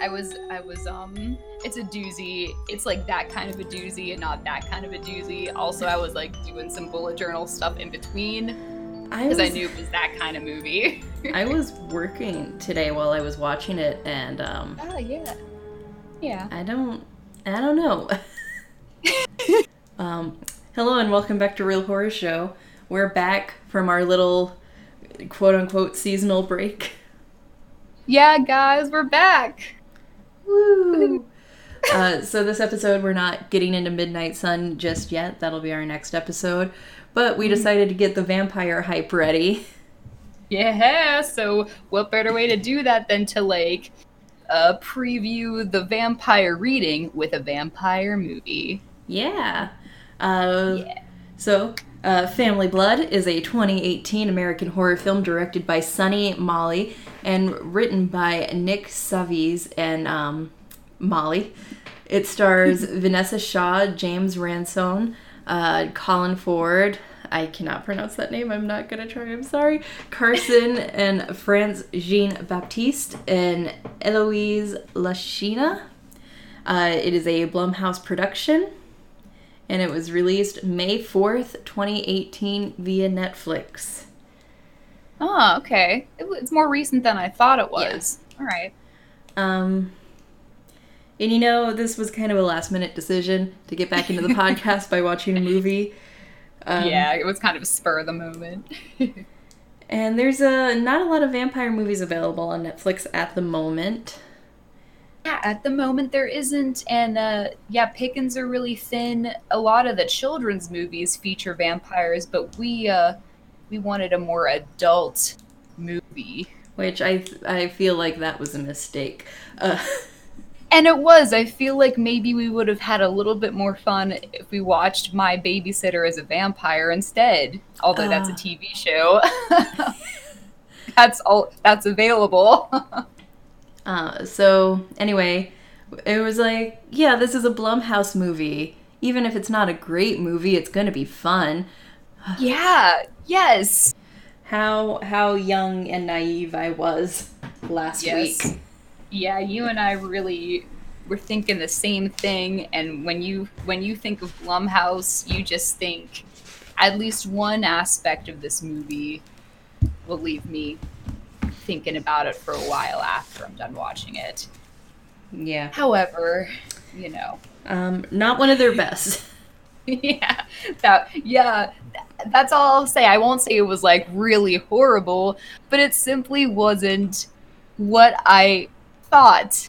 I was I was um it's a doozy. It's like that kind of a doozy and not that kind of a doozy. Also I was like doing some bullet journal stuff in between because was, I knew it was that kind of movie. I was working today while I was watching it, and um, Oh yeah. Yeah. I don't, I don't know. um, hello and welcome back to Real Horror Show. We're back from our little quote unquote seasonal break. Yeah, guys, we're back. Woo! uh, so this episode, we're not getting into Midnight Sun just yet. That'll be our next episode. But we decided to get the vampire hype ready. Yeah, so what better way to do that than to like uh preview the vampire reading with a vampire movie. Yeah. Uh, Yeah. So, uh, Family Blood is a 2018 American horror film directed by Sonny Mallhi and written by Nick Savides and um, Mallhi. It stars Vinessa Shaw, James Ransone, uh, Colin Ford. I cannot pronounce that name. I'm not gonna try. I'm sorry. Carson and Franz Jean Baptiste and Eloise Lushina. Uh, it is a Blumhouse production and it was released May 4th, 2018 via Netflix. Oh, okay. It, it's more recent than I thought it was. All right. Um and you know, this was kind of a last minute decision to get back into the podcast by watching a movie. Um, yeah, it was kind of a spur of the moment. And there's a not a lot of vampire movies available on Netflix at the moment. yeah, at the moment there isn't, and uh, yeah, pickings are really thin. A lot of the children's movies feature vampires, but we uh, we wanted a more adult movie. Which I I feel like that was a mistake. Uh, And it was. I feel like maybe we would have had a little bit more fun if we watched My Babysitter as a Vampire instead. Although that's a Ah. TV show. that's all that's available. Uh, so anyway, it was like, yeah, this is a Blumhouse movie. Even if it's not a great movie, it's gonna be fun. yeah. Yes. How how young and naive I was last Yes. week. Yeah, you and I really were thinking the same thing and when you when you think of Blumhouse, you just think at least one aspect of this movie will leave me thinking about it for a while after I'm done watching it. Yeah. However, you know, Um, not one of their best. yeah, that yeah, that's all I'll say. I won't say it was like really horrible, but it simply wasn't what I thought.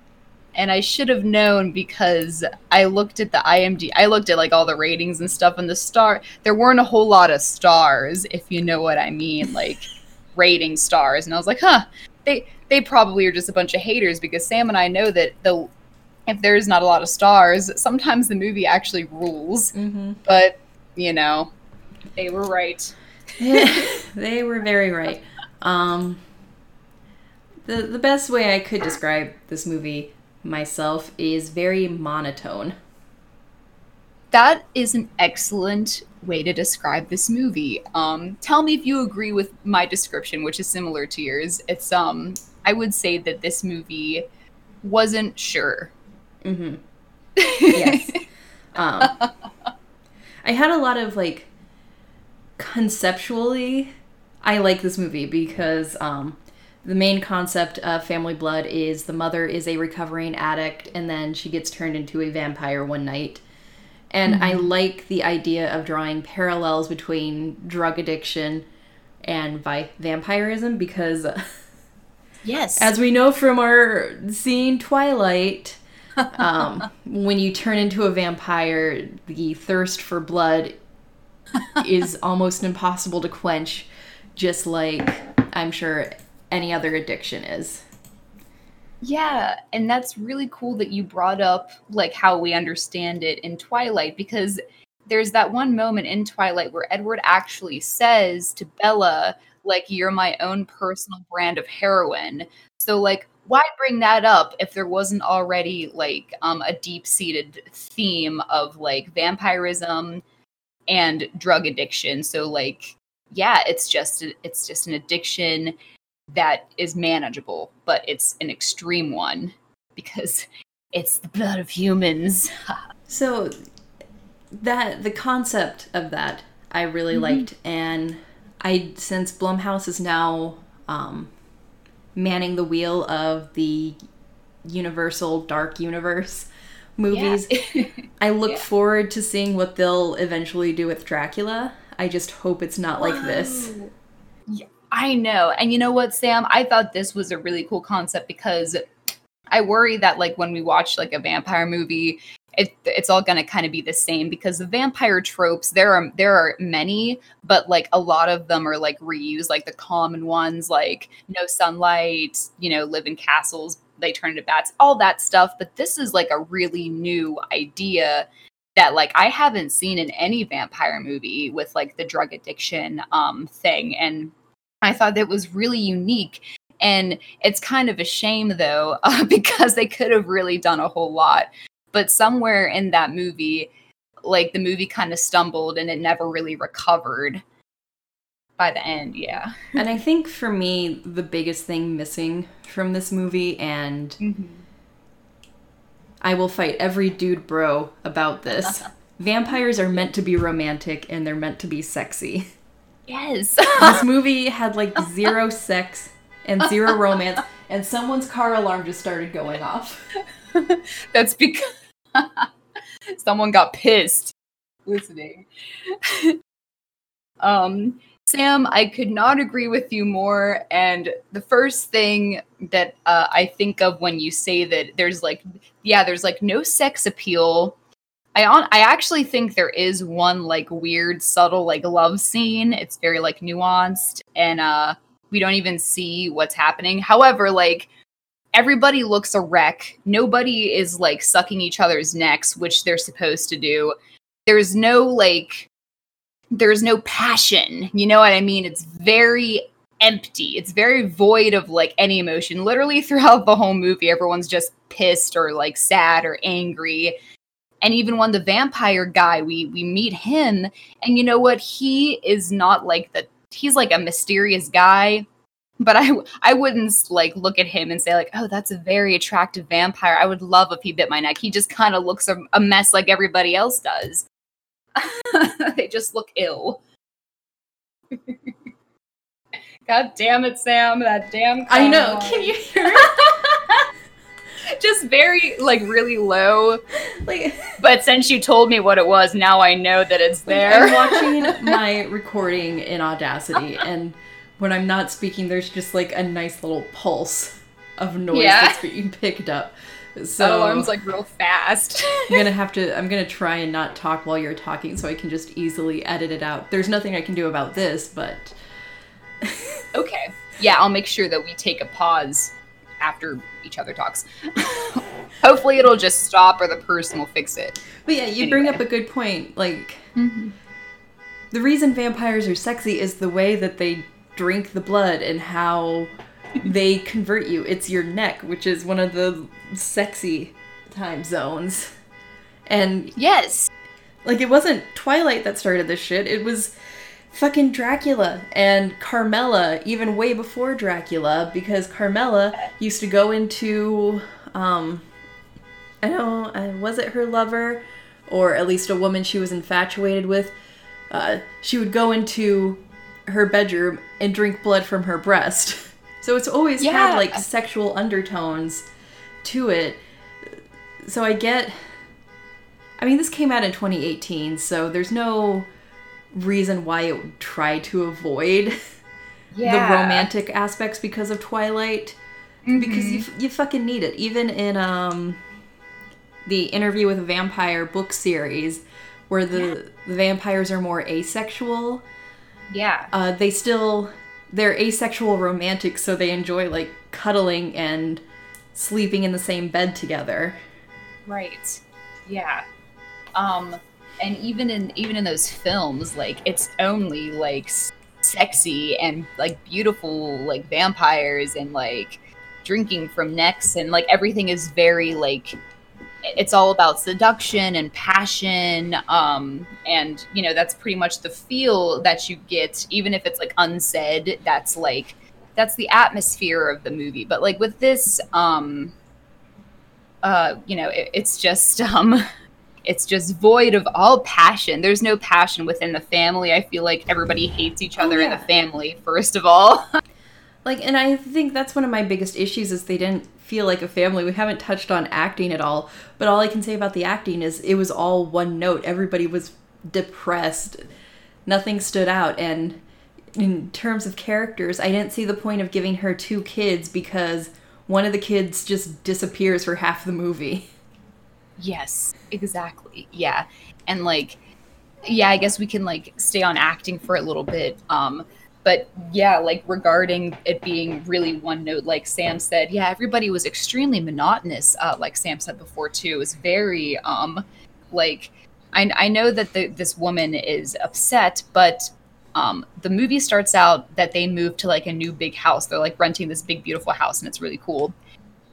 And I should have known because I looked at the IMD, I looked at like all the ratings and stuff, and the star there weren't a whole lot of stars, if you know what I mean, like rating stars. And I was like, huh, they they probably are just a bunch of haters because Sam and I know that the if there's not a lot of stars, sometimes the movie actually rules. mm-hmm. But you know, they were right. they were very right. Um, the the best way I could describe this movie myself is very monotone. That is an excellent way to describe this movie. Um, tell me if you agree with my description, which is similar to yours. It's um, I would say that this movie wasn't sure. Mm-hmm. Yes. um, I had a lot of like conceptually, I like this movie because um, the main concept of Family Blood is the mother is a recovering addict and then she gets turned into a vampire one night. And I like the idea of drawing parallels between drug addiction and vi- vampirism because, yes. as we know from our seeing Twilight, um, when you turn into a vampire, the thirst for blood is almost impossible to quench, just like I'm sure any other addiction is. Yeah, and that's really cool that you brought up like how we understand it in Twilight because there's that one moment in Twilight where Edward actually says to Bella like you're my own personal brand of heroin. So like why bring that up if there wasn't already like um a deep-seated theme of like vampirism and drug addiction. So like yeah, it's just it's just an addiction that is manageable, but it's an extreme one because it's the blood of humans. So that the concept of that I really Mm-hmm. liked, and I since Blumhouse is now um, manning the wheel of the Universal Dark Universe movies. I look Yeah. forward to seeing what they'll eventually do with Dracula. I just hope it's not like this. Yeah, I know. And you know what, Sam? I thought this was a really cool concept because I worry that like when we watch like a vampire movie, it, it's all going to kind of be the same because the vampire tropes there are there are many but like a lot of them are like reused like the common ones like no sunlight you know live in castles they turn into bats all that stuff. But this is like a really new idea that like I haven't seen in any vampire movie with like the drug addiction um thing. And I thought that was really unique. And it's kind of a shame though uh, because they could have really done a whole lot but somewhere in that movie like the movie kind of stumbled and it never really recovered by the end yeah And I think for me, the biggest thing missing from this movie, and mm-hmm. I will fight every dude bro about this. Vampires are meant to be romantic and they're meant to be sexy. yes This movie had like zero sex and zero romance, and someone's car alarm just started going off. That's because someone got pissed listening. um, Sam, I could not agree with you more. And the first thing that uh, I think of when you say that there's like, yeah, there's like no sex appeal. I on I actually think there is one like weird, subtle like love scene. It's very like nuanced, and uh, we don't even see what's happening. However, like everybody looks a wreck. Nobody is like sucking each other's necks, which they're supposed to do. There's no like there's no passion. You know what I mean? It's very empty. It's very void of like any emotion. Literally throughout the whole movie, everyone's just pissed or like sad or angry. And even when the vampire guy, we we meet him, and you know what? He is not like the he's like a mysterious guy but I I wouldn't like look at him and say like, oh, that's a very attractive vampire. I would love if he bit my neck. He just kind of looks a, a mess like everybody else does. they just look ill. God damn it, Sam! That damn. I know. Can you hear it? just very like really low. Like, But since you told me what it was, now I know that it's there. I'm watching my recording in Audacity, and when I'm not speaking, there's just like a nice little pulse of noise Yeah. that's being picked up. So oh, alarm's like real fast. I'm gonna have to. I'm gonna try and not talk while you're talking, so I can just easily edit it out. There's nothing I can do about this, but Okay. Yeah, I'll make sure that we take a pause after each other talks. Hopefully, it'll just stop or the person will fix it. but yeah, you bring up a good point. Like mm-hmm. the reason vampires are sexy is the way that they drink the blood and how they convert you. It's your neck, which is one of the sexy time zones. And Yes. like it wasn't Twilight that started this shit. It was fucking Dracula and Carmilla even way before Dracula because Carmilla used to go into um I don't uh, was it her lover or at least a woman she was infatuated with uh, she would go into her bedroom and drink blood from her breast. So it's always had like sexual undertones to it. So I get I mean this came out in 2018, so there's no reason why it would try to avoid Yeah. the romantic aspects because of Twilight because Mm-hmm. you you fucking need it. Even in um the Interview with a Vampire book series where the, the vampires are more asexual, Yeah. uh, they still they're asexual romantic, so they enjoy like cuddling and sleeping in the same bed together. Right. Yeah. Um and even in even in those films like it's only like sexy and like beautiful like vampires and like drinking from necks and like everything is very like it's all about seduction and passion um and you know that's pretty much the feel that you get even if it's like unsaid that's like that's the atmosphere of the movie. But like with this, um, uh, you know, it, it's just um, it's just void of all passion. There's no passion within the family. I feel like everybody hates each other oh, yeah. in the family. First of all, like, and I think that's one of my biggest issues is they didn't feel like a family. We haven't touched on acting at all, but all I can say about the acting is it was all one note. Everybody was depressed. Nothing stood out and in terms of characters, I didn't see the point of giving her two kids because one of the kids just disappears for half the movie. Yes, exactly. Yeah. And like yeah, I guess we can like stay on acting for a little bit. Um but yeah, like regarding it being really one note, like Sam said, yeah, everybody was extremely monotonous. Uh, like Sam said before too, it was very um, like I, I know that the, this woman is upset, but um, the movie starts out that they move to like a new big house. They're like renting this big beautiful house, and it's really cool.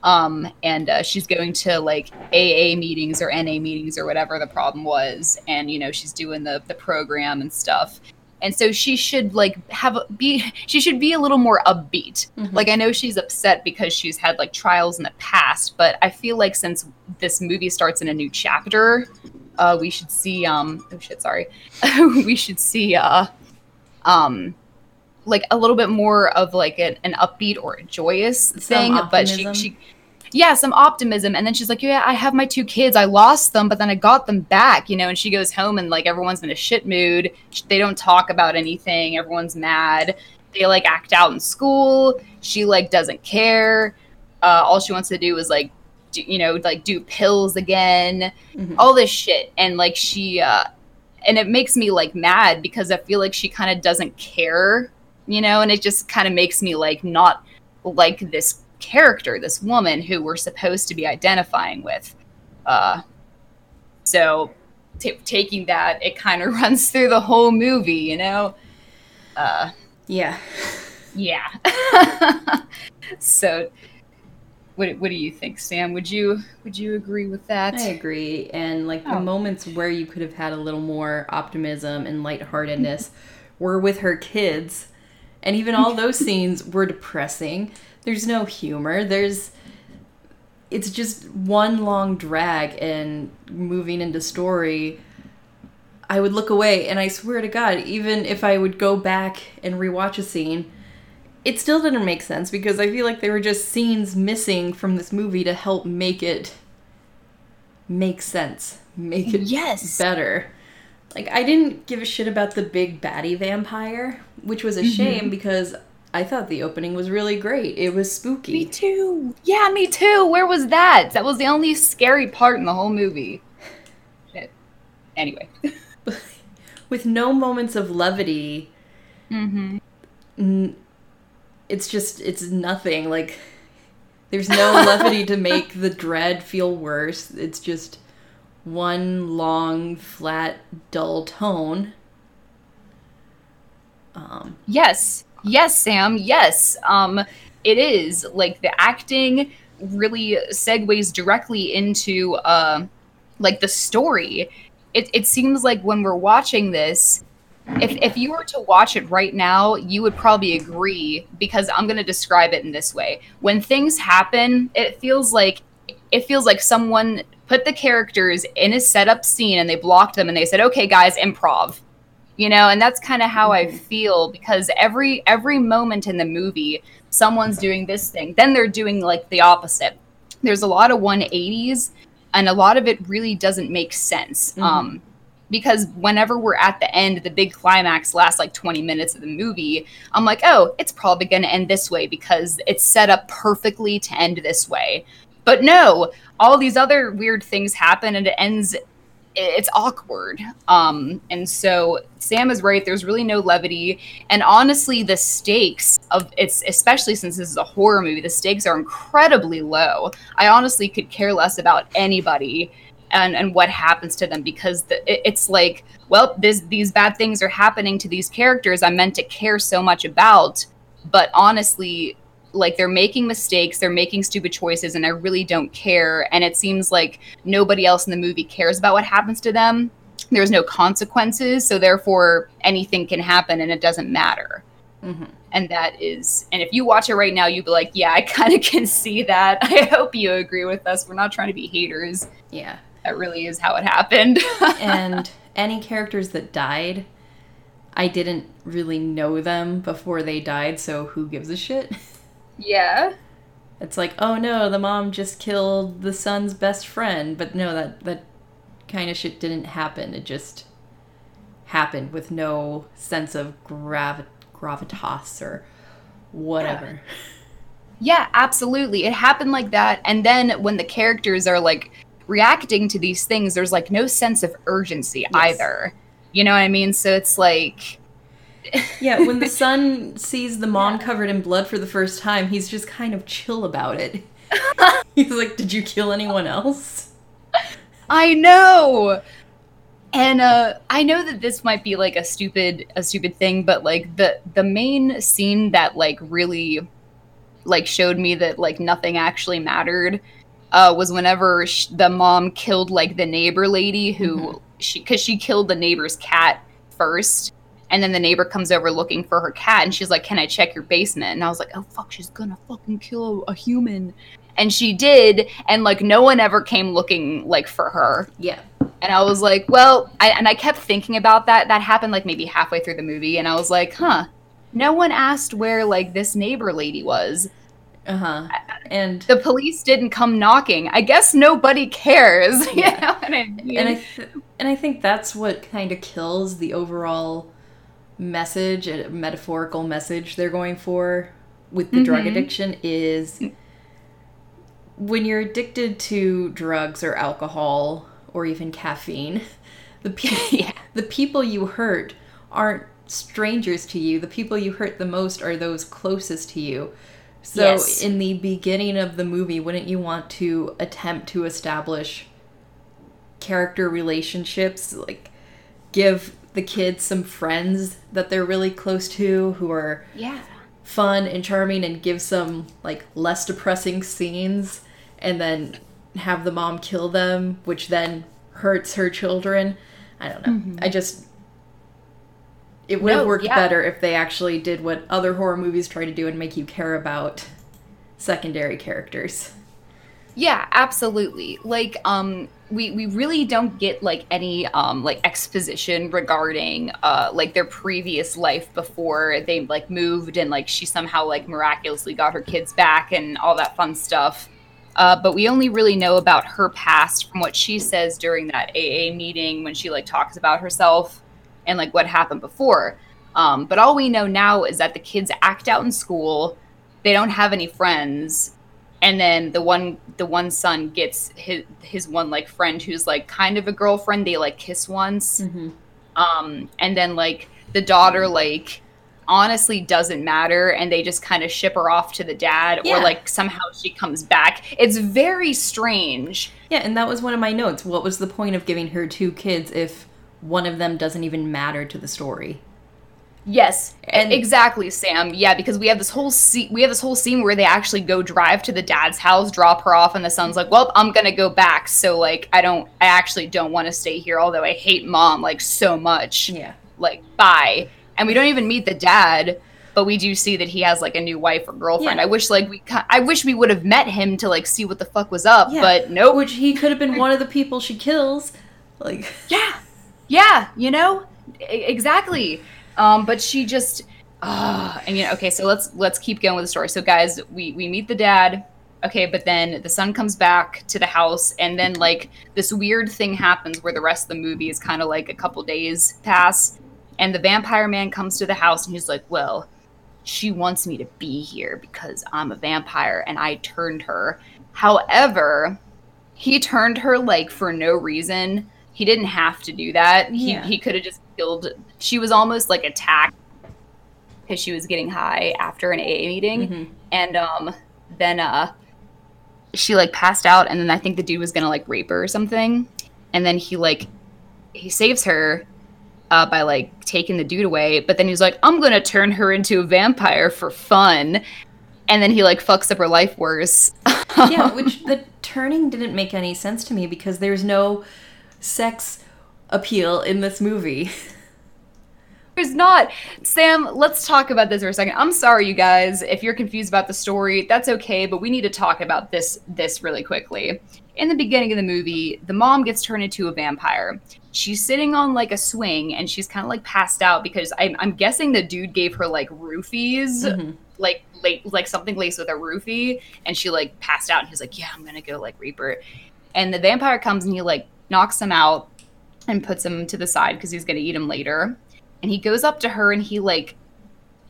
Um, and uh, she's going to like AA meetings or NA meetings or whatever the problem was, and you know she's doing the the program and stuff and so she should like have be she should be a little more upbeat. Mm-hmm. like i know she's upset because she's had like trials in the past but i feel like since this movie starts in a new chapter uh we should see um oh shit sorry. We should see uh um like a little bit more of like an, an upbeat or a joyous thing. But she she yeah, some optimism. And then she's like, yeah, I have my two kids. I lost them, but then I got them back, you know. And she goes home and like everyone's in a shit mood. They don't talk about anything. Everyone's mad. They like act out in school. She like doesn't care. Uh, all she wants to do is like, do, you know, like do pills again, mm-hmm. all this shit. And like she, uh, and it makes me like mad because I feel like she kind of doesn't care, you know, and it just kind of makes me like not like this character, this woman who we're supposed to be identifying with. Uh, so t- taking that, it kind of runs through the whole movie, you know? Uh, yeah. Yeah. so what, what do you think sam would you would you agree with that i agree and like oh. the moments where you could have had a little more optimism and lightheartedness were with her kids and even all those scenes were depressing there's no humor. There's it's just one long drag and moving into story. I would look away and I swear to God, even if I would go back and rewatch a scene, it still didn't make sense because I feel like there were just scenes missing from this movie to help make it make sense, make it yes. better. Like I didn't give a shit about the big baddie vampire, which was a mm-hmm. shame because I thought the opening was really great. It was spooky. Me too. Yeah, me too. Where was that? That was the only scary part in the whole movie. Shit. Anyway. With no moments of levity. Mm-hmm. N- it's just it's nothing. Like there's no levity to make the dread feel worse. It's just one long, flat, dull tone. Um, yes, Yes, Sam. Yes. Um, it is like the acting really segues directly into uh, like the story. It, it seems like when we're watching this, if, if you were to watch it right now, you would probably agree because I'm going to describe it in this way. When things happen, it feels like it feels like someone put the characters in a setup scene and they blocked them and they said, "Okay, guys, improv." You know and that's kind of how i mm-hmm. feel because every every moment in the movie someone's doing this thing then they're doing like the opposite there's a lot of 180s and a lot of it really doesn't make sense mm-hmm. um because whenever we're at the end the big climax lasts like 20 minutes of the movie i'm like oh it's probably going to end this way because it's set up perfectly to end this way but no all these other weird things happen and it ends it's awkward. Um, and so Sam is right. There's really no levity, and honestly, the stakes of it's especially since this is a horror movie, the stakes are incredibly low. I honestly could care less about anybody and and what happens to them because the, it, it's like, well, this these bad things are happening to these characters I'm meant to care so much about, but honestly, like they're making mistakes, they're making stupid choices, and I really don't care. And it seems like nobody else in the movie cares about what happens to them. There's no consequences, so therefore anything can happen and it doesn't matter. Mm-hmm. And that is, and if you watch it right now, you'd be like, yeah, I kind of can see that. I hope you agree with us. We're not trying to be haters. Yeah. That really is how it happened. and any characters that died, I didn't really know them before they died, so who gives a shit? yeah. It's like, oh no, the mom just killed the son's best friend, but no, that that kind of shit didn't happen. It just happened with no sense of gravi- gravitas or whatever. Yeah, absolutely. It happened like that. And then when the characters are like reacting to these things, there's like no sense of urgency either. You know what I mean? So it's like Yeah, when the son sees the mom covered in blood for the first time, he's just kind of chill about it. he's like, "Did you kill anyone else?" I know. And uh I know that this might be like a stupid a stupid thing, but like the the main scene that like really like showed me that like nothing actually mattered uh was whenever sh- the mom killed like the neighbor lady who she cuz she killed the neighbor's cat first. And then the neighbor comes over looking for her cat and she's like, "Can I check your basement?" And I was like, "Oh fuck, she's gonna fucking kill a, human." And she did, and like no one ever came looking like for her. Yeah. And I was like, well, I, and I kept thinking about that. That happened like maybe halfway through the movie, and I was like, huh, no one asked where like this neighbor lady was. Uh huh. And The police didn't come knocking. I guess nobody cares. You know I mean? and I th- and I think that's what kind of kills the overall message, a metaphorical message they're going for with the drug Mhm. addiction is when you're addicted to drugs or alcohol or even caffeine, the pe- Yeah. the people you hurt aren't strangers to you. The people you hurt the most are those closest to you. So Yes. in the beginning of the movie, wouldn't you want to attempt to establish character relationships, like give the kids some friends that they're really close to who are yeah. fun and charming and give some like less depressing scenes and then have the mom kill them, which then hurts her children. I don't know. Mm-hmm. I just it would have worked yeah. better if they actually did what other horror movies try to do and make you care about secondary characters. Yeah, absolutely. Like, um, we we really don't get like any um like exposition regarding uh like their previous life before they like moved and like she somehow like miraculously got her kids back and all that fun stuff. Uh, but we only really know about her past from what she says during that AA meeting when she like talks about herself and like what happened before. Um, but all we know now is that the kids act out in school. They don't have any friends and then the one the one son gets his his one like friend who's like kind of a girlfriend they like kiss once Mm-hmm. um and then like the daughter like honestly doesn't matter and they just kind of ship her off to the dad Yeah. or like somehow she comes back it's very strange Yeah, and that was one of my notes. What was the point of giving her two kids if one of them doesn't even matter to the story? Yes, And- exactly, Sam. Yeah, because we have this whole scene. We have this whole scene where they actually go drive to the dad's house, drop her off, and the son's like, "Well, I'm gonna go back." So like, I don't. I actually don't want to stay here. Although I hate mom like so much. Yeah. Like, bye. And we don't even meet the dad, but we do see that he has like a new wife or girlfriend. Yeah. I wish like we. I wish we would have met him to like see what the fuck was up. Yeah. But nope. Which he could have been one of the people she kills. Like Yeah, yeah, you know, E- exactly. Um, but she just, uh, and you know, okay, so let's let's keep going with the story. So, guys, we we meet the dad. Okay, but then the son comes back to the house, and then like this weird thing happens where the rest of the movie is kind of like a couple days pass, and the vampire man comes to the house, and he's like, "Well, she wants me to be here because I'm a vampire, and I turned her. However, he turned her like for no reason. He didn't have to do that. Yeah. He he could have just killed. She was almost like attacked because she was getting high after an AA meeting, Mhm. and um then uh she like passed out, and then I think the dude was gonna like rape her or something, and then he like he saves her. Uh, by like taking the dude away, but then he's like, "I'm gonna turn her into a vampire for fun," and then he like fucks up her life worse. yeah, which the turning didn't make any sense to me because there's no sex appeal in this movie. There's not. Sam, let's talk about this for a second. I'm sorry, you guys, if you're confused about the story. That's okay, but we need to talk about this this really quickly. In the beginning of the movie, the mom gets turned into a vampire. She's sitting on like a swing and she's kind of like passed out because I'm, I'm guessing the dude gave her like roofies, mm-hmm. like like like something laced with a roofie, and she like passed out. And he's like, "Yeah, I'm gonna go like Reaper," and the vampire comes and he like knocks him out and puts him to the side because he's gonna eat him later and he goes up to her and he like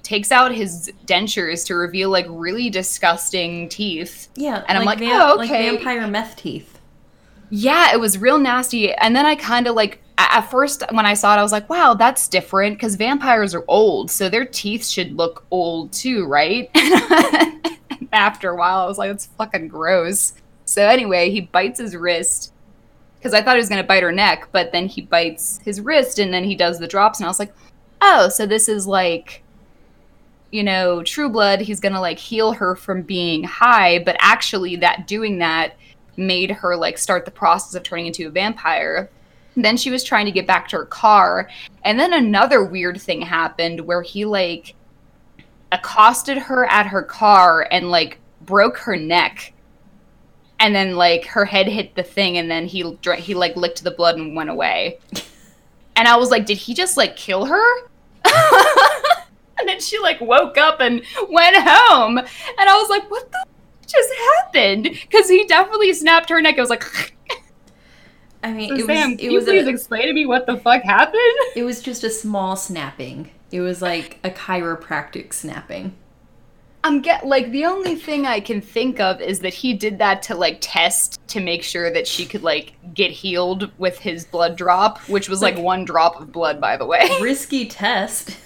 takes out his dentures to reveal like really disgusting teeth. Yeah, and I'm like, oh, okay, like vampire meth teeth. Yeah, it was real nasty. And then I kind of like at first when I saw it, I was like, wow, that's different because vampires are old, so their teeth should look old too, right? After a while, I was like, it's fucking gross. So anyway, he bites his wrist because I thought he was going to bite her neck, but then he bites his wrist and then he does the drops, and I was like, oh, so this is like, you know, True Blood. He's going to like heal her from being high, but actually, that doing that made her like start the process of turning into a vampire. then she was trying to get back to her car, and then another weird thing happened where he like accosted her at her car and like broke her neck and then like her head hit the thing and then he he like licked the blood and went away. And i was like did he just like kill her? And then she like woke up and went home. And i was like what the just happened? Because he definitely snapped her neck. I was like i mean so it Sam, was, it was please a, explain to me what the fuck happened? It was just a small snapping. It was like a chiropractic snapping I'm get like the only thing I can think of is that he did that to like test to make sure that she could like get healed with his blood drop, which was like, like one drop of blood, by the way. Risky test.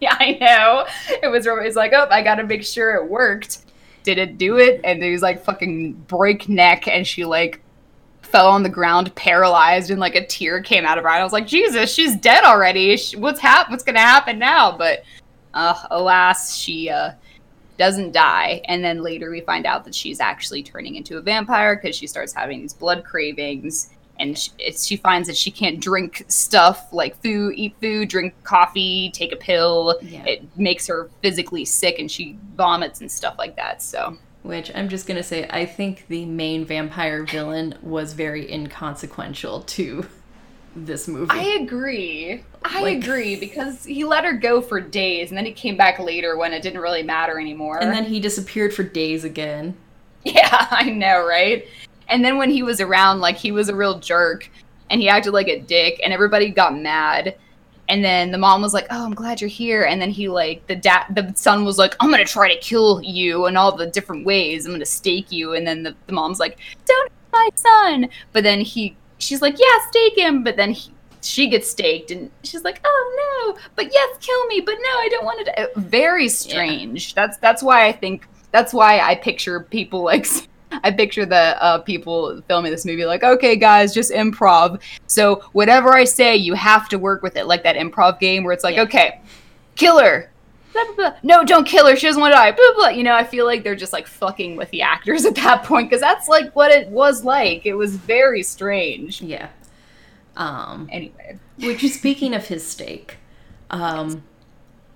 Yeah, I know. It was always like, oh, I gotta make sure it worked. Did it do it? And he was like fucking break neck, and she like fell on the ground paralyzed and like a tear came out of her eye. I was like, Jesus, she's dead already. What's hap- What's gonna happen now? But uh, alas, she uh, doesn't die. And then later we find out that she's actually turning into a vampire because she starts having these blood cravings. And she, she, finds that she can't drink stuff like food eat food drink coffee take a pill. Yeah. it makes her physically sick and she vomits and stuff like that so. Which i'm just going to say i think the main vampire villain was very inconsequential to this movie. I agree. I like, agree because he let her go for days and then he came back later when it didn't really matter anymore. And then he disappeared for days again. Yeah, I know, right? And then when he was around, like he was a real jerk and he acted like a dick and everybody got mad. And then the mom was like, "Oh, I'm glad you're here." And then he like the dad, the son was like, "I'm gonna try to kill you in all the different ways. I'm gonna stake you." And then the, the mom's like, "Don't my son!" But then he she's like, yeah, stake him. But then he, she gets staked and she's like, oh no, but yes, kill me. But no, I don't want to. Very strange. Yeah. That's that's why I think that's why I picture people like. I picture the uh, people filming this movie like, okay, guys, just improv. So whatever I say, you have to work with it, like that improv game where it's like, yeah. okay, kill her, Blah, blah, blah. No, don't kill her. She doesn't want to die. Blah, blah. You know, I feel like they're just like fucking with the actors at that point because that's like what it was like. It was very strange. Yeah. Um. Anyway, which speaking of his steak, um,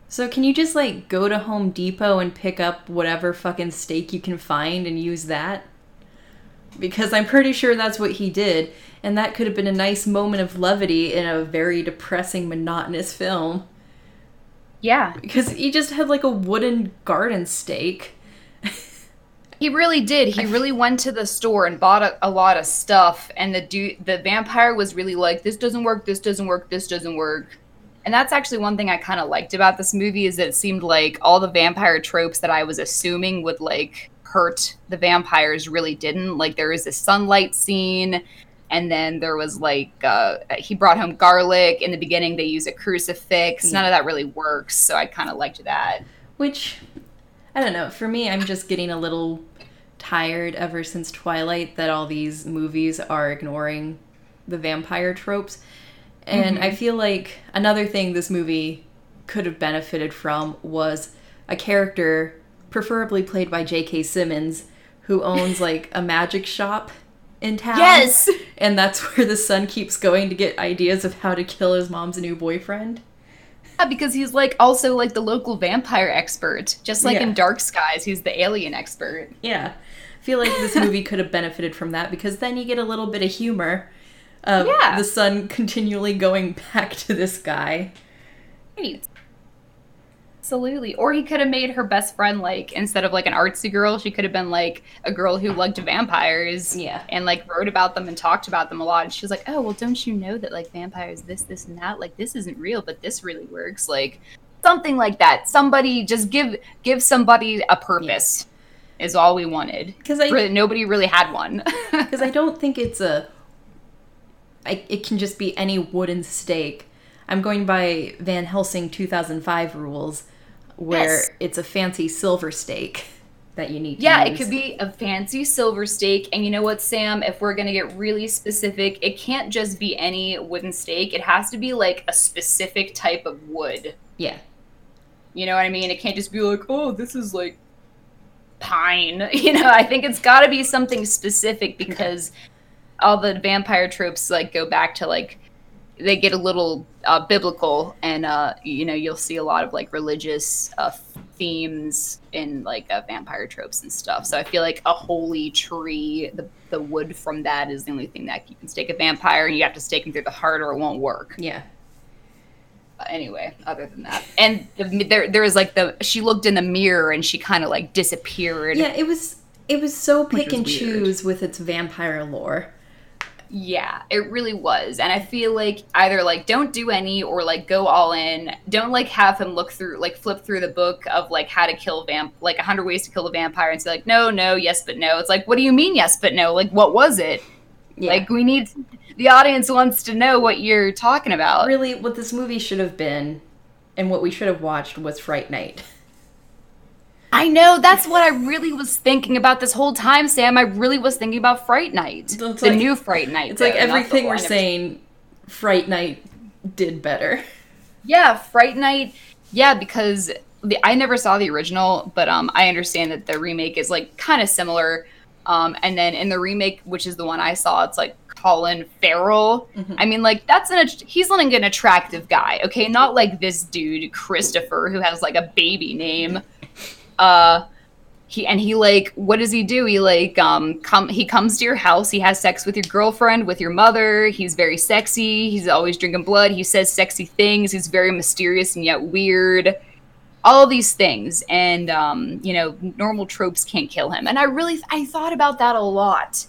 so can you just like go to Home Depot and pick up whatever fucking steak you can find and use that? Because I'm pretty sure that's what he did, and that could have been a nice moment of levity in a very depressing, monotonous film. Yeah. Because he just had like a wooden garden stake. he really did. He really went to the store and bought a, a lot of stuff and the dude the vampire was really like this doesn't work, this doesn't work, this doesn't work. And that's actually one thing I kind of liked about this movie is that it seemed like all the vampire tropes that I was assuming would like hurt the vampires really didn't. Like there is a sunlight scene and then there was like uh, he brought home garlic. In the beginning they use a crucifix. Yeah. none of that really works so i kind of liked that. Which i don't know for me i'm just getting a little tired ever since twilight that all these movies are ignoring the vampire tropes. And mm-hmm. i feel like another thing this movie could have benefited from was a character preferably played by j.k simmons who owns like a magic shop in town. Yes. And that's where the son keeps going to get ideas of how to kill his mom's new boyfriend. Yeah, because he's like also like the local vampire expert. Just like Yeah. in Dark Skies, he's the alien expert. Yeah. I feel like this movie could have benefited from that because then you get a little bit of humor of Yeah. the son continually going back to this guy. Right. Absolutely. Or he could have made her best friend like instead of like an artsy girl, she could have been like a girl who liked vampires. Yeah. And like wrote about them and talked about them a lot. And she's like, Oh, well, don't you know that like vampires this, this, and that? Like this isn't real, but this really works. Like something like that. Somebody just give give somebody a purpose is all we wanted. 'Cause I- Really- nobody really had one. Because I don't think it's a. I, it can just be any wooden stake. I'm going by Van Helsing 2005 rules, where Yes. it's a fancy silver stake that you need to Yeah, it could be a fancy silver stake. And you know what, Sam? If we're going to get really specific, it can't just be any wooden stake. It has to be like a specific type of wood. Yeah. You know what I mean? It can't just be like, oh, this is like pine. You know, I think it's got to be something specific because all the vampire tropes like go back to like they get a little uh, biblical and uh you know you'll see a lot of like religious uh, themes in like uh, vampire tropes and stuff so i feel like a holy tree the, the wood from that is the only thing that you can stake a vampire and you have to stake him through the heart or it won't work Yeah. Anyway other than that and the, there there was like the she looked in the mirror and she kind of like disappeared Yeah, it was it was so pick and weird. choose with its vampire lore. Yeah, it really was. And I feel like either like don't do any or like go all in. Don't like have him look through like flip through the book of like how to kill vamp like a hundred ways to kill a vampire and say like no, no, yes but no. It's like what do you mean yes but no? Like what was it? Yeah. Like we need the audience wants to know what you're talking about. really what this movie should have been and what we should have watched was Fright Night. I know that's what I really was thinking about this whole time, Sam. I really was thinking about Fright Night. It's the like- new Fright Night. It's like though, the everything we're saying Fright Night did better. Yeah, Fright Night. Yeah, because the, I never saw the original, but um, I understand that the remake is like kind of similar. Um, and then in the remake, which is the one I saw, it's like Colin Farrell. I mean, like that's an he's like an attractive guy, okay? Not like this dude Christopher who has like a baby name. Uh, he and he like what does he do? He like um come he comes to your house he has sex with your girlfriend with your mother he's very sexy he's always drinking blood he says sexy things he's very mysterious and yet weird. All these things and um you know normal tropes can't kill him. And i really i thought about that a lot.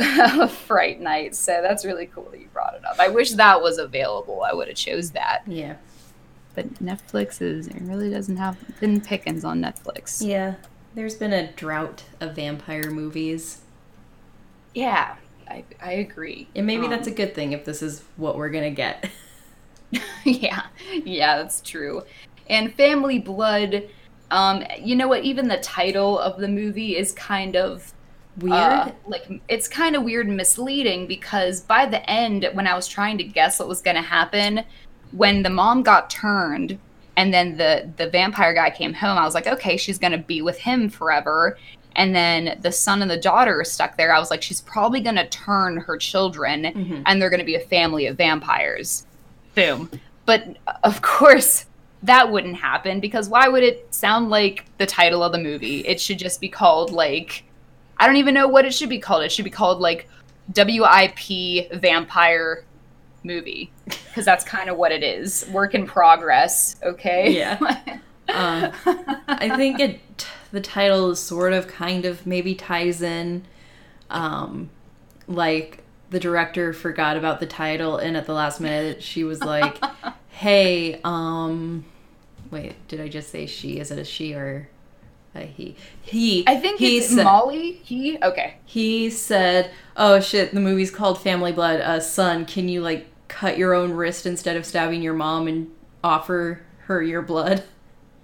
Fright night so that's really cool that you brought it up. I wish that was available. I would have chose that. Yeah. But netflix is it really doesn't have thin pickings on netflix Yeah. There's been a drought of vampire movies. Yeah, I, I agree. And maybe that's a Um, good thing if this is what we're gonna get. yeah, yeah, that's true. And Family Blood, um, you know what? Even the title of the movie is kind of Weird. uh, like it's kind of weird and misleading because by the end, when I was trying to guess what was going to happen, when the mom got turned and then the the vampire guy came home, I was like, okay, she's going to be with him forever. And then the son and the daughter are stuck there. I was like, she's probably going to turn her children, Mhm. and they're going to be a family of vampires. Boom. But of course, that wouldn't happen because why would it sound like the title of the movie? It should just be called like I don't even know what it should be called. It should be called like WIP vampire movie because that's kind of what it is. Work in progress, okay? Yeah. Um, I think it the title is sort of kind of maybe ties in um like the director forgot about the title and at the last minute she was like hey um wait did i just say she is it a she or a he he I think he it's said, Mallhi. He okay. he said oh shit the movie's called family blood uh son can you like cut your own wrist instead of stabbing your mom and offer her your blood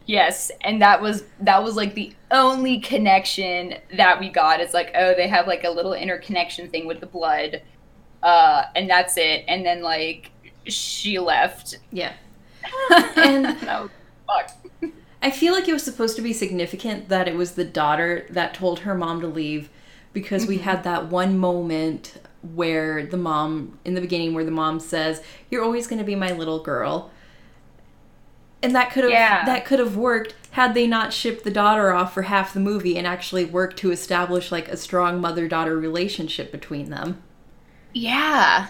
Yes, and that was that was like the only connection that we got. It's like, oh, they have like a little interconnection thing with the blood, uh, and that's it. And then like she left. yeah and no, fuck. I feel like it was supposed to be significant that it was the daughter that told her mom to leave because we had that one moment where the mom in the beginning where the mom says, "You're always going to be my little girl." And that could have Yeah. that could have worked had they not shipped the daughter off for half the movie and actually worked to establish like a strong mother-daughter relationship between them. Yeah.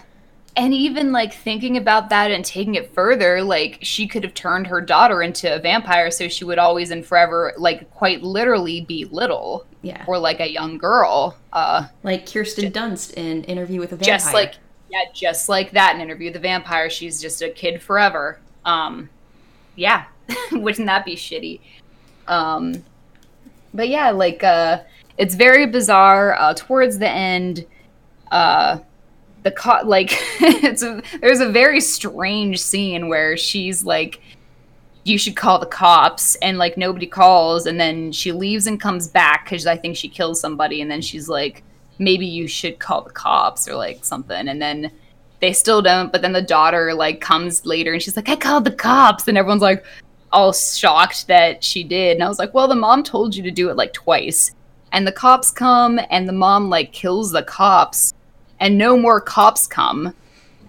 And even like thinking about that and taking it further, like she could have turned her daughter into a vampire so she would always and forever, like quite literally be little Yeah. or like a young girl. Uh, Like Kirsten Dunst in Interview with a Vampire. just like, yeah, just like that in Interview with the Vampire. She's just a kid forever. Um, yeah. Wouldn't that be shitty? Um, but yeah, like, uh, it's very bizarre. Uh, towards the end, uh, the co- like it's a there's a very strange scene where she's like you should call the cops and like nobody calls and then she leaves and comes back because i think she kills somebody and then she's like maybe you should call the cops or like something and then they still don't but then the daughter like comes later and she's like i called the cops and everyone's like all shocked that she did and i was like well the mom told you to do it like twice and the cops come and the mom like kills the cops and no more cops come.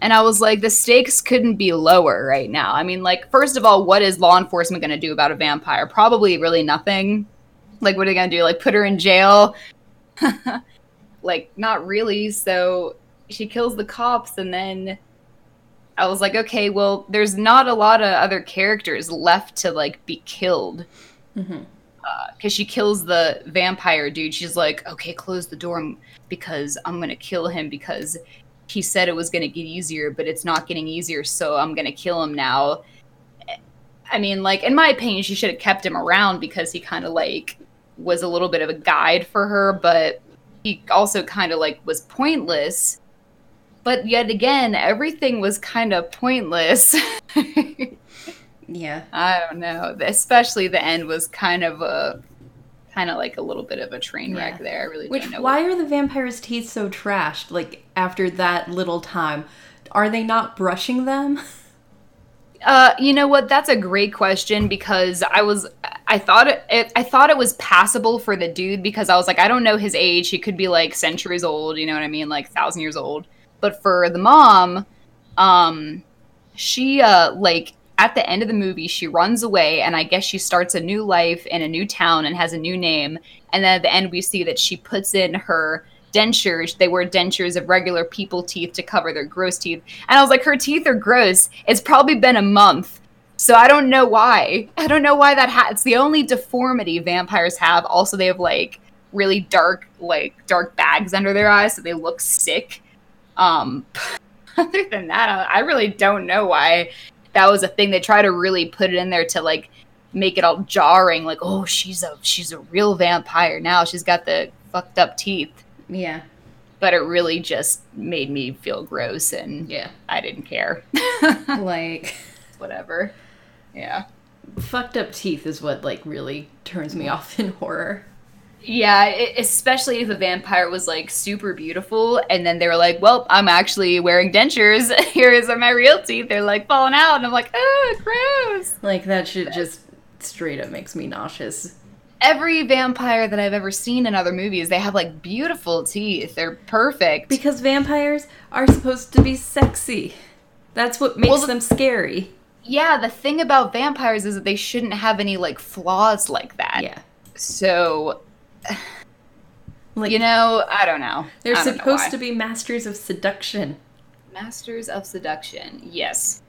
And I was like, the stakes couldn't be lower right now. I mean, like, first of all, what is law enforcement going to do about a vampire? Probably really nothing. Like, what are they going to do? Like, put her in jail? like, not really. So she kills the cops, and then I was like, okay, well, there's not a lot of other characters left to, like, be killed Mhm. Uh, because she kills the vampire dude. She's like, okay, close the door because I'm gonna kill him because he said it was gonna get easier, but it's not getting easier, so I'm gonna kill him now. Eh, I mean, like in my opinion, she should have kept him around because he kind of like was a little bit of a guide for her, but he also kind of like was pointless. But yet again, everything was kind of pointless. yeah. I don't know. Especially the end was kind of a kind of like a little bit of a train wreck Yeah. there. I really Which don't know. why are the vampire's teeth so trashed? Like after that little time, are they not brushing them? Uh, you know what? That's a great question because I was, I thought it, it, I thought it was passable for the dude because I was like, I don't know his age. He could be like centuries old. You know what I mean? Like thousand years old. But for the mom, um, she uh like at the end of the movie she runs away and I guess she starts a new life in a new town and has a new name. And then at the end we see that she puts in her dentures. They wear dentures of regular people teeth to cover their gross teeth. And I was like, her teeth are gross. It's probably been a month. So I don't know why. I don't know why that ha- it's the only deformity vampires have. Also, they have like really dark, like dark bags under their eyes, so they look sick. Um, other than that, I I really don't know why that was a thing. They try to really put it in there to like make it all jarring. Like, oh, she's a she's a real vampire now. She's got the fucked up teeth. Yeah. But it really just made me feel gross, and Yeah. I didn't care. Like Whatever. Yeah. fucked up teeth is what like really turns me off in horror. Yeah, e- especially if a vampire was like super beautiful and then they were like, well, I'm actually wearing dentures. Here's my real teeth. They're like falling out. And I'm like, oh, gross. Like that shit just straight up makes me nauseous. Every vampire that I've ever seen in other movies, they have like beautiful teeth. They're perfect. Because vampires are supposed to be sexy. That's what makes Well, the- them scary. yeah, the thing about vampires is that they shouldn't have any like flaws like that. Yeah. So, Like you know, I don't know. they're don't supposed why. to be masters of seduction. Masters of Seduction, yes.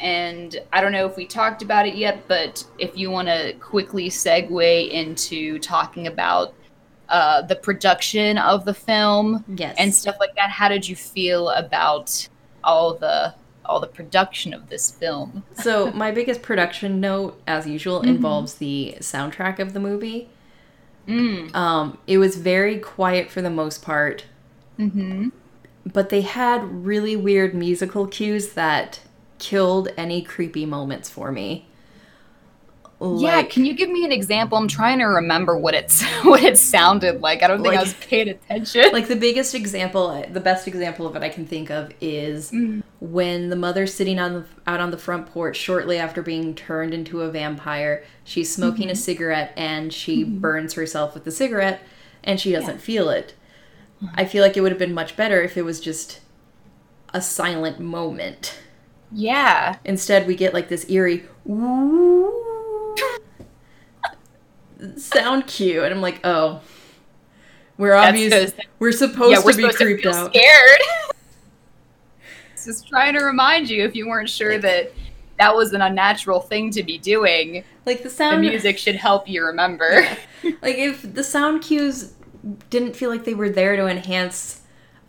And I don't know if we talked about it yet, but if you want to quickly segue into talking about uh, the production of the film Yes. and stuff like that, how did you feel about all the all the production of this film? So my biggest production note, as usual, involves the soundtrack of the movie. Mm. Um, it was very quiet for the most part, Mm-hmm. but they had really weird musical cues that killed any creepy moments for me. Yeah, can you give me an example? I'm trying to remember what it's what it sounded like. I don't think I was paying attention. like the biggest example, the best example of it I can think of is Mm. when the mother's sitting on the, out on the front porch shortly after being turned into a vampire. She's smoking Mm-hmm. a cigarette and she burns herself with the cigarette, and she doesn't feel it. I feel like it would have been much better if it was just a silent moment. yeah. Instead, we get like this eerie ooh, sound cue, and I'm like, oh, we're obvious. supposed to- we're supposed yeah, we're to be supposed to creeped feel out. scared. Just trying to remind you if you weren't sure that that was an unnatural thing to be doing. Like the sound The sound music should help you remember. like if the sound cues didn't feel like they were there to enhance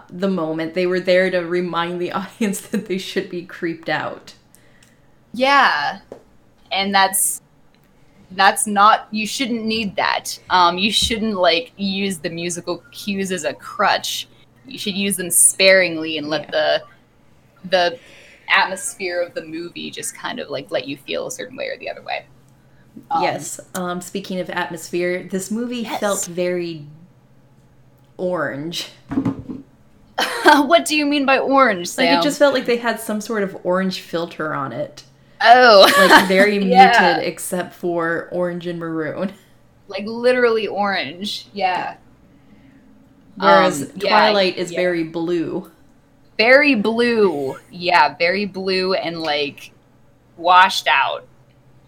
the moment, they were there to remind the audience that they should be creeped out. Yeah. And that's that's not you shouldn't need that. Um you shouldn't like use the musical cues as a crutch. You should use them sparingly and let Yeah. the the atmosphere of the movie just kind of like let you feel a certain way or the other way. Um, yes. Um, speaking of atmosphere, this movie Yes. felt very orange. what do you mean by orange, Like it just felt like they had some sort of orange filter on it. Oh, Like very Yeah. muted except for orange and maroon. like literally orange. Yeah. Whereas Um, yeah, Twilight is yeah. very blue. very blue. Yeah, very blue and like washed out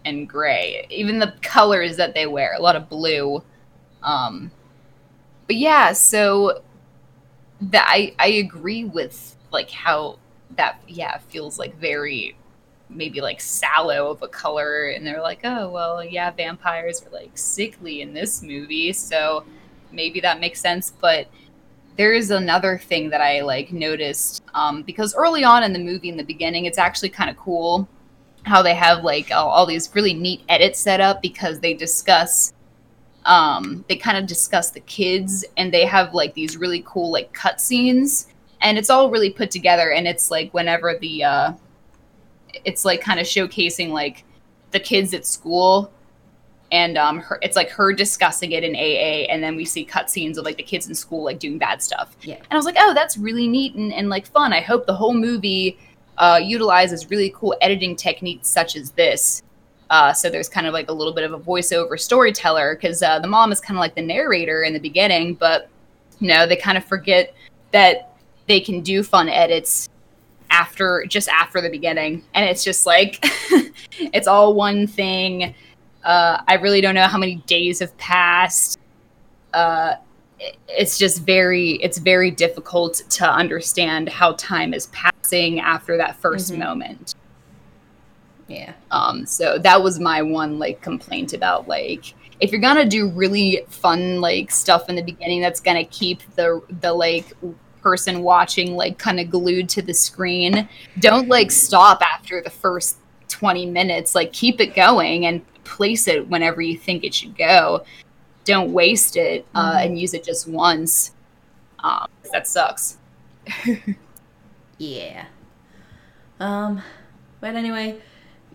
and gray. Even the colors that they wear, a lot of blue. Um but yeah, so that I I agree with like how that yeah, feels like very maybe like sallow of a color and they're like, "Oh, well, yeah, vampires are like sickly in this movie." So maybe that makes sense, but there is another thing that I like noticed um, because early on in the movie, in the beginning, it's actually kind of cool how they have like all, all these really neat edits set up because they discuss, um, they kind of discuss the kids and they have like these really cool like cut scenes and it's all really put together and it's like whenever the, uh, it's like kind of showcasing like the kids at school and um her, it's like her discussing it in AA and then we see cutscenes of like the kids in school like doing bad stuff. Yeah. And I was like, "Oh, that's really neat and, and like fun. I hope the whole movie uh utilizes really cool editing techniques such as this." Uh, so there's kind of like a little bit of a voiceover storyteller because uh, the mom is kind of like the narrator in the beginning, but you know they kind of forget that they can do fun edits after just after the beginning, and it's just like it's all one thing. Uh, I really don't know how many days have passed. Uh, it's just very, it's very difficult to understand how time is passing after that 1st Mhm. moment. Yeah. Um, so that was my one like complaint about like if you're gonna do really fun like stuff in the beginning that's gonna keep the the like person watching like kind of glued to the screen, don't like stop after the first 20 minutes. Like keep it going and place it whenever you think it should go. Don't waste it uh, Mhm. and use it just once. Um, that sucks. Yeah. Um, but anyway,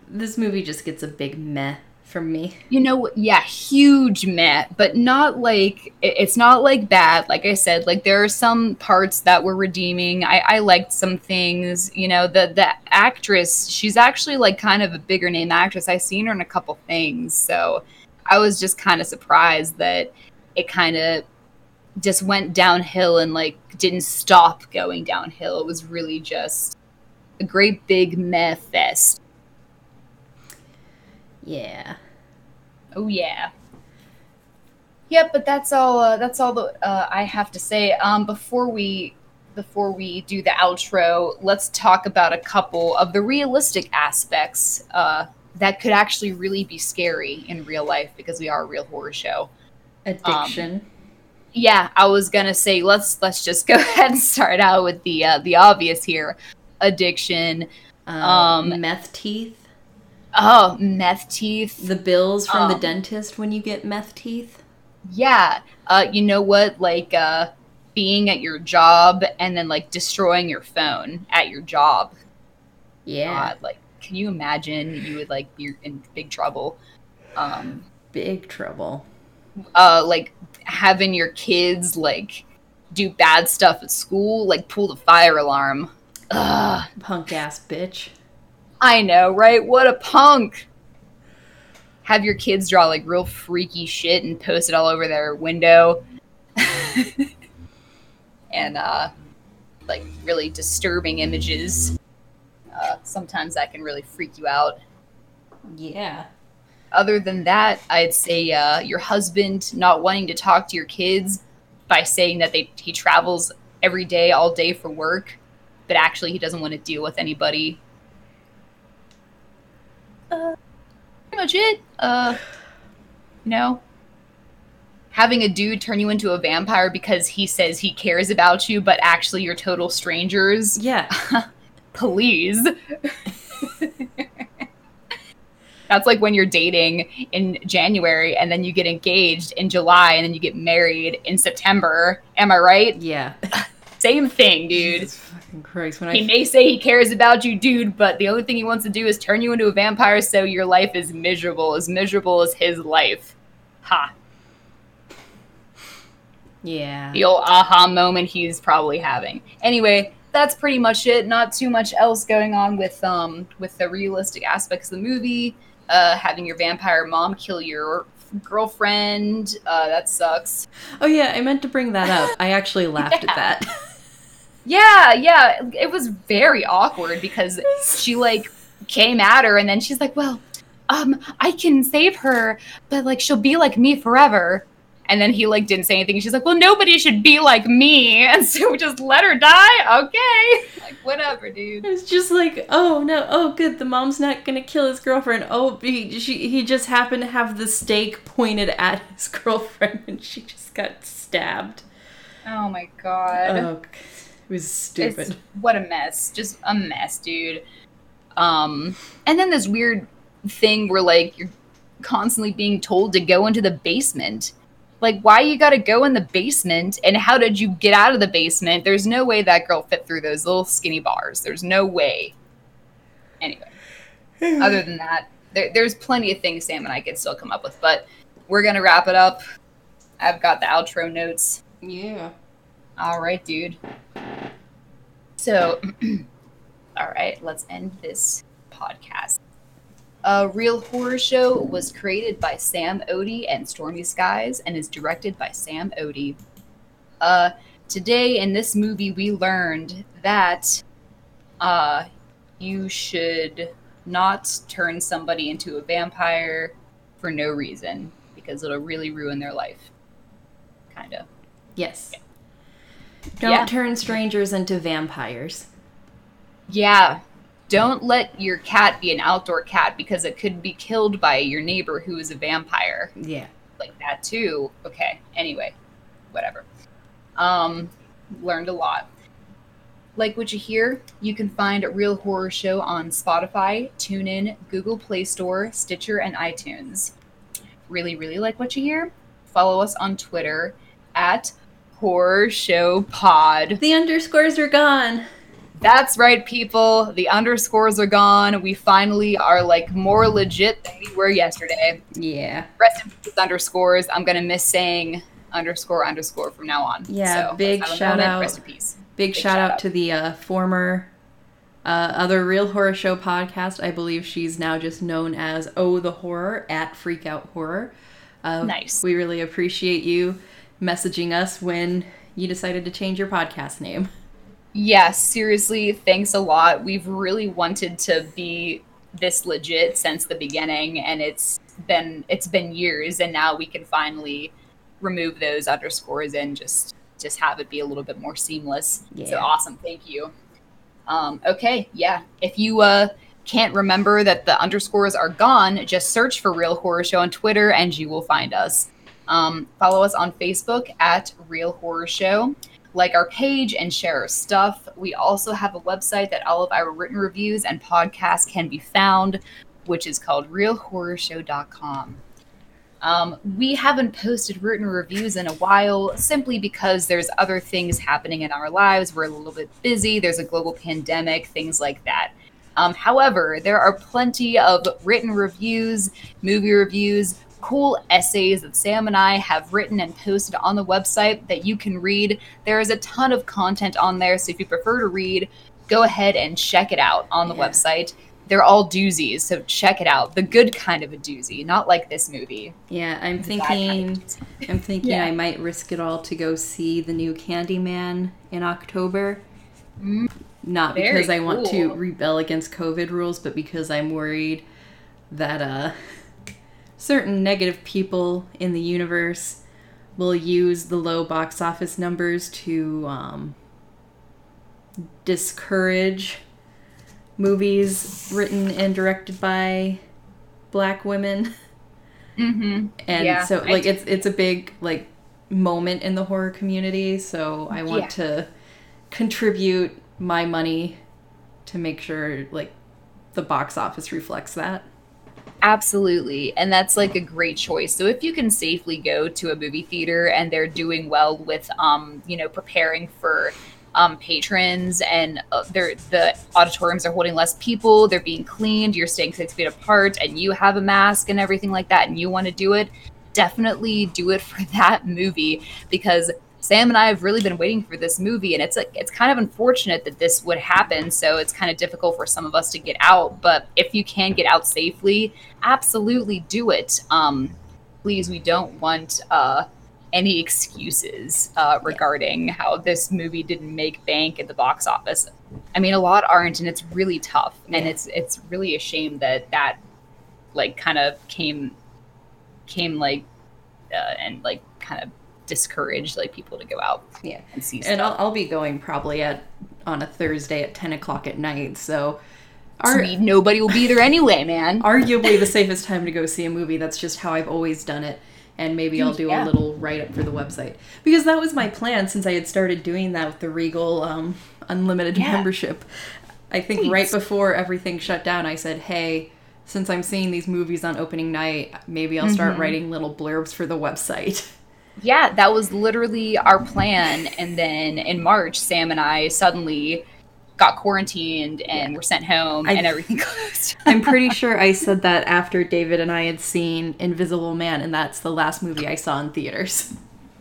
this movie just gets a big meh from me. you know yeah huge meh but not like it's not like bad like i said like there are some parts that were redeeming. I i liked some things you know the the actress she's actually like kind of a bigger name actress. I've seen her in a couple things so i was just kind of surprised that it kind of just went downhill and like didn't stop going downhill. It was really just a great big meh fest Yeah. Oh yeah. Yep, but that's all. Uh, that's all that uh, I have to say. Um, before we before we do the outro, let's talk about a couple of the realistic aspects uh, that could actually really be scary in real life because we are a real horror show. Addiction. Yeah, I was gonna say let's let's just go ahead and start out with the uh, the obvious here, addiction. um, um, meth teeth. Oh, meth teeth. The bills from the um, dentist when you get meth teeth. Yeah. Uh, you know what? Like uh, being at your job and then like destroying your phone at your job. Yeah. God, like, can you imagine? You would like be in big trouble. Um, Big trouble. uh, like having your kids like do bad stuff at school, like pull the fire alarm. Ugh. Punk ass bitch. I know, right? What a punk. Have your kids draw like real freaky shit and post it all over their window. and uh like really disturbing images. Uh sometimes that can really freak you out. Yeah. Other than that, I'd say uh, your husband not wanting to talk to your kids by saying that they he travels every day, all day for work, but actually he doesn't want to deal with anybody. Uh, pretty much it. Uh, you know, having a dude turn you into a vampire because he says he cares about you, but actually you're total strangers. Yeah. Please. That's like when you're dating in January and then you get engaged in July and then you get married in September. Am I right? Yeah. Same thing, dude. Christ. When He I may say he cares about you, dude, but the only thing he wants to do is turn you into a vampire so your life is miserable, as miserable as his life. Ha. Yeah. The old aha moment he's probably having. Anyway, that's pretty much it. Not too much else going on with um with the realistic aspects of the movie. Uh, having your vampire mom kill your girlfriend. Uh, that sucks. Oh yeah, I meant to bring that up. I actually laughed Yeah. at that. Yeah, yeah. It was very awkward because she like came at her and then she's like, "Well, um, I can save her, but like she'll be like me forever." And then he like didn't say anything. She's like, "Well, nobody should be like me," and so we just let her die. Okay, like whatever, dude. It's just like, oh no, oh good, the mom's not gonna kill his girlfriend. Oh, he, she, he just happened to have the stake pointed at his girlfriend, and she just got stabbed. Oh my god. Oh, it was stupid. It's, what a mess. Just a mess, dude. Um, and then this weird thing where like you're constantly being told to go into the basement. Like, why you gotta go in the basement? And how did you get out of the basement? There's no way that girl fit through those little skinny bars. There's no way. Anyway, other than that, there, there's plenty of things Sam and I could still come up with, but we're gonna wrap it up. I've got the outro notes. Yeah. All right, dude. So, all right, let's end this podcast. A Real Horror Show was created by Sam Odie and Stormy Skies and is directed by Sam Odie. Uh, today in this movie, we learned that uh, you should not turn somebody into a vampire for no reason because it'll really ruin their life. Kind of. Yes. Don't Yeah. turn strangers into vampires. Yeah. Don't let your cat be an outdoor cat because it could be killed by your neighbor who is a vampire. Yeah. Like that too. Okay. Anyway, whatever. Um, learned a lot. Like what you hear, you can find a Real Horror Show on Spotify, TuneIn, Google Play Store, Stitcher, and iTunes. Really, really like what you hear? Follow us on Twitter at Horror Show Pod. The underscores are gone. That's right, people. The underscores are gone. We finally are like more legit than we were yesterday. Yeah. Rest in peace, underscores. I'm gonna miss saying underscore underscore from now on. Yeah, So, big shout out. Rest in peace. Big, Big shout, shout out, to the uh, former uh, other Real Horror Show podcast. I believe she's now just known as Oh the Horror at Freak Out Horror. Uh, Nice. We really appreciate you messaging us when you decided to change your podcast name. Yeah, seriously, thanks a lot. We've really wanted to be this legit since the beginning, and it's been it's been years, and now we can finally remove those underscores and just just have it be a little bit more seamless. So Yeah. awesome, thank you. Um, okay, yeah. If you uh, can't remember that the underscores are gone, just search for Real Horror Show on Twitter, and you will find us. Um, follow us on Facebook at Real Horror Show like our page and share our stuff. We also have a website that all of our written reviews and podcasts can be found, which is called realhorrorshow.com. Um, we haven't posted written reviews in a while simply because there's other things happening in our lives. We're a little bit busy, there's a global pandemic, things like that. Um, however, there are plenty of written reviews, movie reviews, cool essays that Sam and I have written and posted on the website that you can read. There is a ton of content on there, so if you prefer to read, go ahead and check it out on the Yeah. website. They're all doozies, so check it out. The good kind of a doozy, not like this movie. Yeah, I'm bad kind thinking. of. I'm thinking Yeah. I might risk it all to go see the new Candyman in October. Mm, Not Very because I want to rebel against COVID rules, but because I'm worried that uh, certain negative people in the universe will use the low box office numbers to um, discourage movies written and directed by black women. Mm-hmm. And Yeah, so like it's it's a big like moment in the horror community, so I want Yeah. to contribute my money to make sure like the box office reflects that. Absolutely. And that's like a great choice. So if you can safely go to a movie theater and they're doing well with um, you know, preparing for um patrons and uh, the auditoriums are holding less people, they're being cleaned, you're staying 6 feet apart and you have a mask and everything like that and you want to do it, definitely do it for that movie because Sam and I have really been waiting for this movie, and it's like it's kind of unfortunate that this would happen. So it's kind of difficult for some of us to get out. But if you can get out safely, absolutely do it. Um, please, we don't want uh, any excuses uh, regarding how this movie didn't make bank at the box office. I mean, a lot aren't, and it's really tough, and it's it's really a shame that that like kind of came came like uh, and like kind of discouraged like people to go out Yeah. and see And I'll. I'll be going probably at on a Thursday at ten o'clock at night. So, ar- nobody will be there anyway, man. arguably the safest time to go see a movie. That's just how I've always done it. And maybe I'll do Yeah. a little write up for the website because that was my plan since I had started doing that with the Regal um, Unlimited Yeah. membership. I think Thanks. right before everything shut down, I said, "Hey, since I'm seeing these movies on opening night, maybe I'll start Mhm. writing little blurbs for the website." Yeah, that was literally our plan. And then in March, Sam and I suddenly got quarantined and were sent home, I- and everything closed. I'm pretty sure I said that after David and I had seen Invisible Man, and that's the last movie I saw in theaters.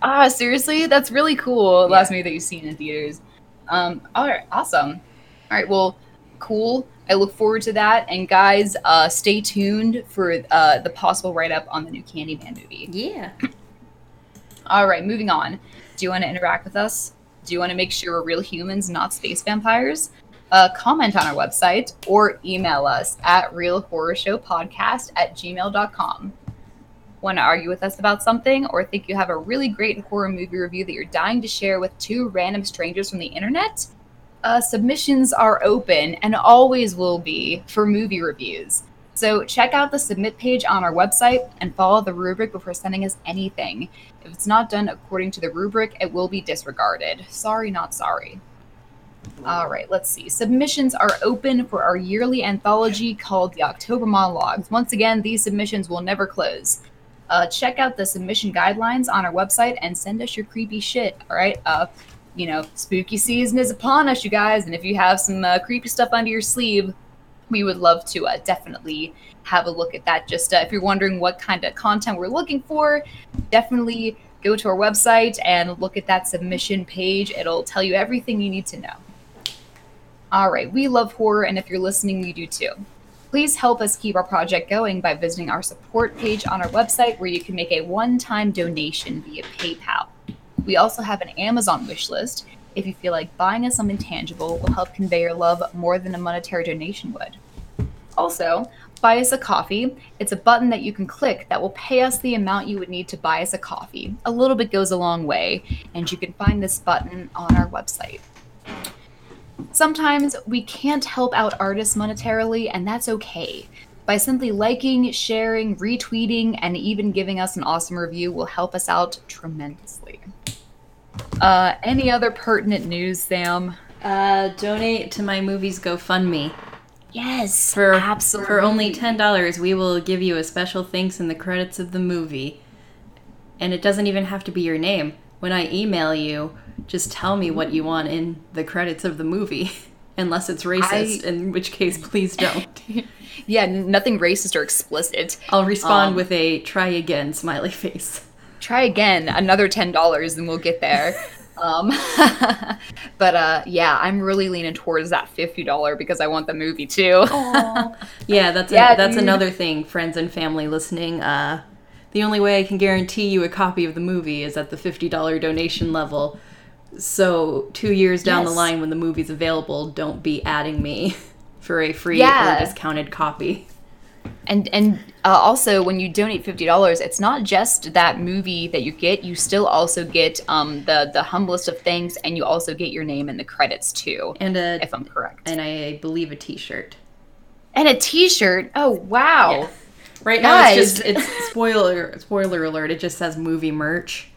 ah, seriously, that's really cool. Yeah. Last movie that you've seen in theaters. Um, all right, awesome. All right, well, cool. I look forward to that. And guys, uh, stay tuned for uh, the possible write up on the new Candyman movie. Yeah. All right, moving on. Do you want to interact with us? Do you want to make sure we're real humans, not space vampires? Uh, comment on our website or email us at realhorrorshowpodcast at gmail.com. Want to argue with us about something or think you have a really great horror movie review that you're dying to share with two random strangers from the internet? Uh, submissions are open and always will be for movie reviews. So check out the submit page on our website and follow the rubric before sending us anything. If it's not done according to the rubric, it will be disregarded. Sorry, not sorry. All right, let's see. Submissions are open for our yearly anthology called the October Monologues. Once again, these submissions will never close. Uh, check out the submission guidelines on our website and send us your creepy shit. All right. Uh, you know, spooky season is upon us, you guys. And if you have some uh, creepy stuff under your sleeve, we would love to uh, definitely have a look at that. Just uh, if you're wondering what kind of content we're looking for, definitely go to our website and look at that submission page. It'll tell you everything you need to know. All right, we love horror, and if you're listening, we do too. Please help us keep our project going by visiting our support page on our website where you can make a one time donation via PayPal. We also have an Amazon wish list if you feel like buying us something tangible will help convey your love more than a monetary donation would. Also, buy us a coffee. It's a button that you can click that will pay us the amount you would need to buy us a coffee. A little bit goes a long way, and you can find this button on our website. Sometimes we can't help out artists monetarily, and that's okay. By simply liking, sharing, retweeting, and even giving us an awesome review will help us out tremendously. Uh, any other pertinent news, Sam? Uh, donate to my movies GoFundMe. Yes, For absolutely. for only ten dollars, we will give you a special thanks in the credits of the movie. And it doesn't even have to be your name. When I email you, just tell me what you want in the credits of the movie. Unless it's racist, I- in which case please don't. yeah, nothing racist or explicit. I'll respond Um, with a try again smiley face. Try again, another ten dollars, and we'll get there. um, but uh, yeah, I'm really leaning towards that fifty dollar because I want the movie too. Yeah, that's Yeah, a, that's dude. another thing, friends and family listening. Uh, the only way I can guarantee you a copy of the movie is at the fifty dollar donation level. So two years down the line, when the movie's available, don't be adding me for a free Yeah. or discounted copy. And and uh, also when you donate fifty dollars, it's not just that movie that you get. You still also get um, the the humblest of things, and you also get your name in the credits too. And a if I'm correct. and I believe a T-shirt. And a T-shirt. Oh wow! Yeah. Right now it's just it's spoiler spoiler alert. It just says movie merch.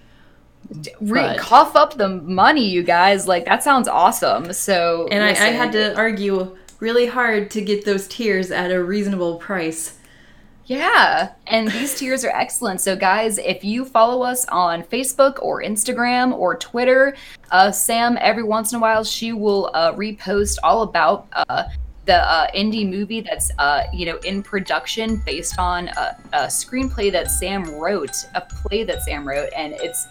Re- cough up the money, you guys. Like that sounds awesome. So And I, I had to argue really hard to get those tiers at a reasonable price. Yeah, and these tiers are excellent. So, guys, if you follow us on Facebook or Instagram or Twitter, uh, Sam, every once in a while, she will uh, repost all about uh, the uh, indie movie that's uh, you know in production based on a, a screenplay that Sam wrote, a play that Sam wrote, and it's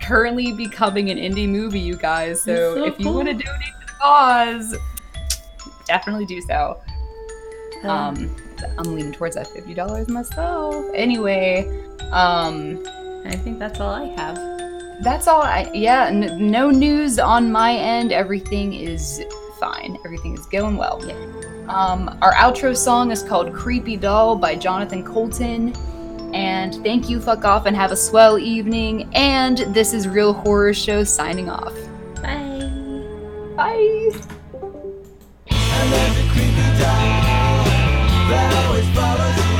currently becoming an indie movie. You guys, so, so if you cool. want to donate to the cause, definitely do so. Um, I'm leaning towards that fifty dollars myself. Anyway, um, I think that's all I have. that's all. I yeah, n- no news on my end. Everything is fine. Everything is going well. Yeah. Um, our outro song is called "Creepy Doll" by Jonathan Coulton. And thank you, fuck off, and have a swell evening. And this is Real Horror Show signing off. I love the creepy doll that always follows.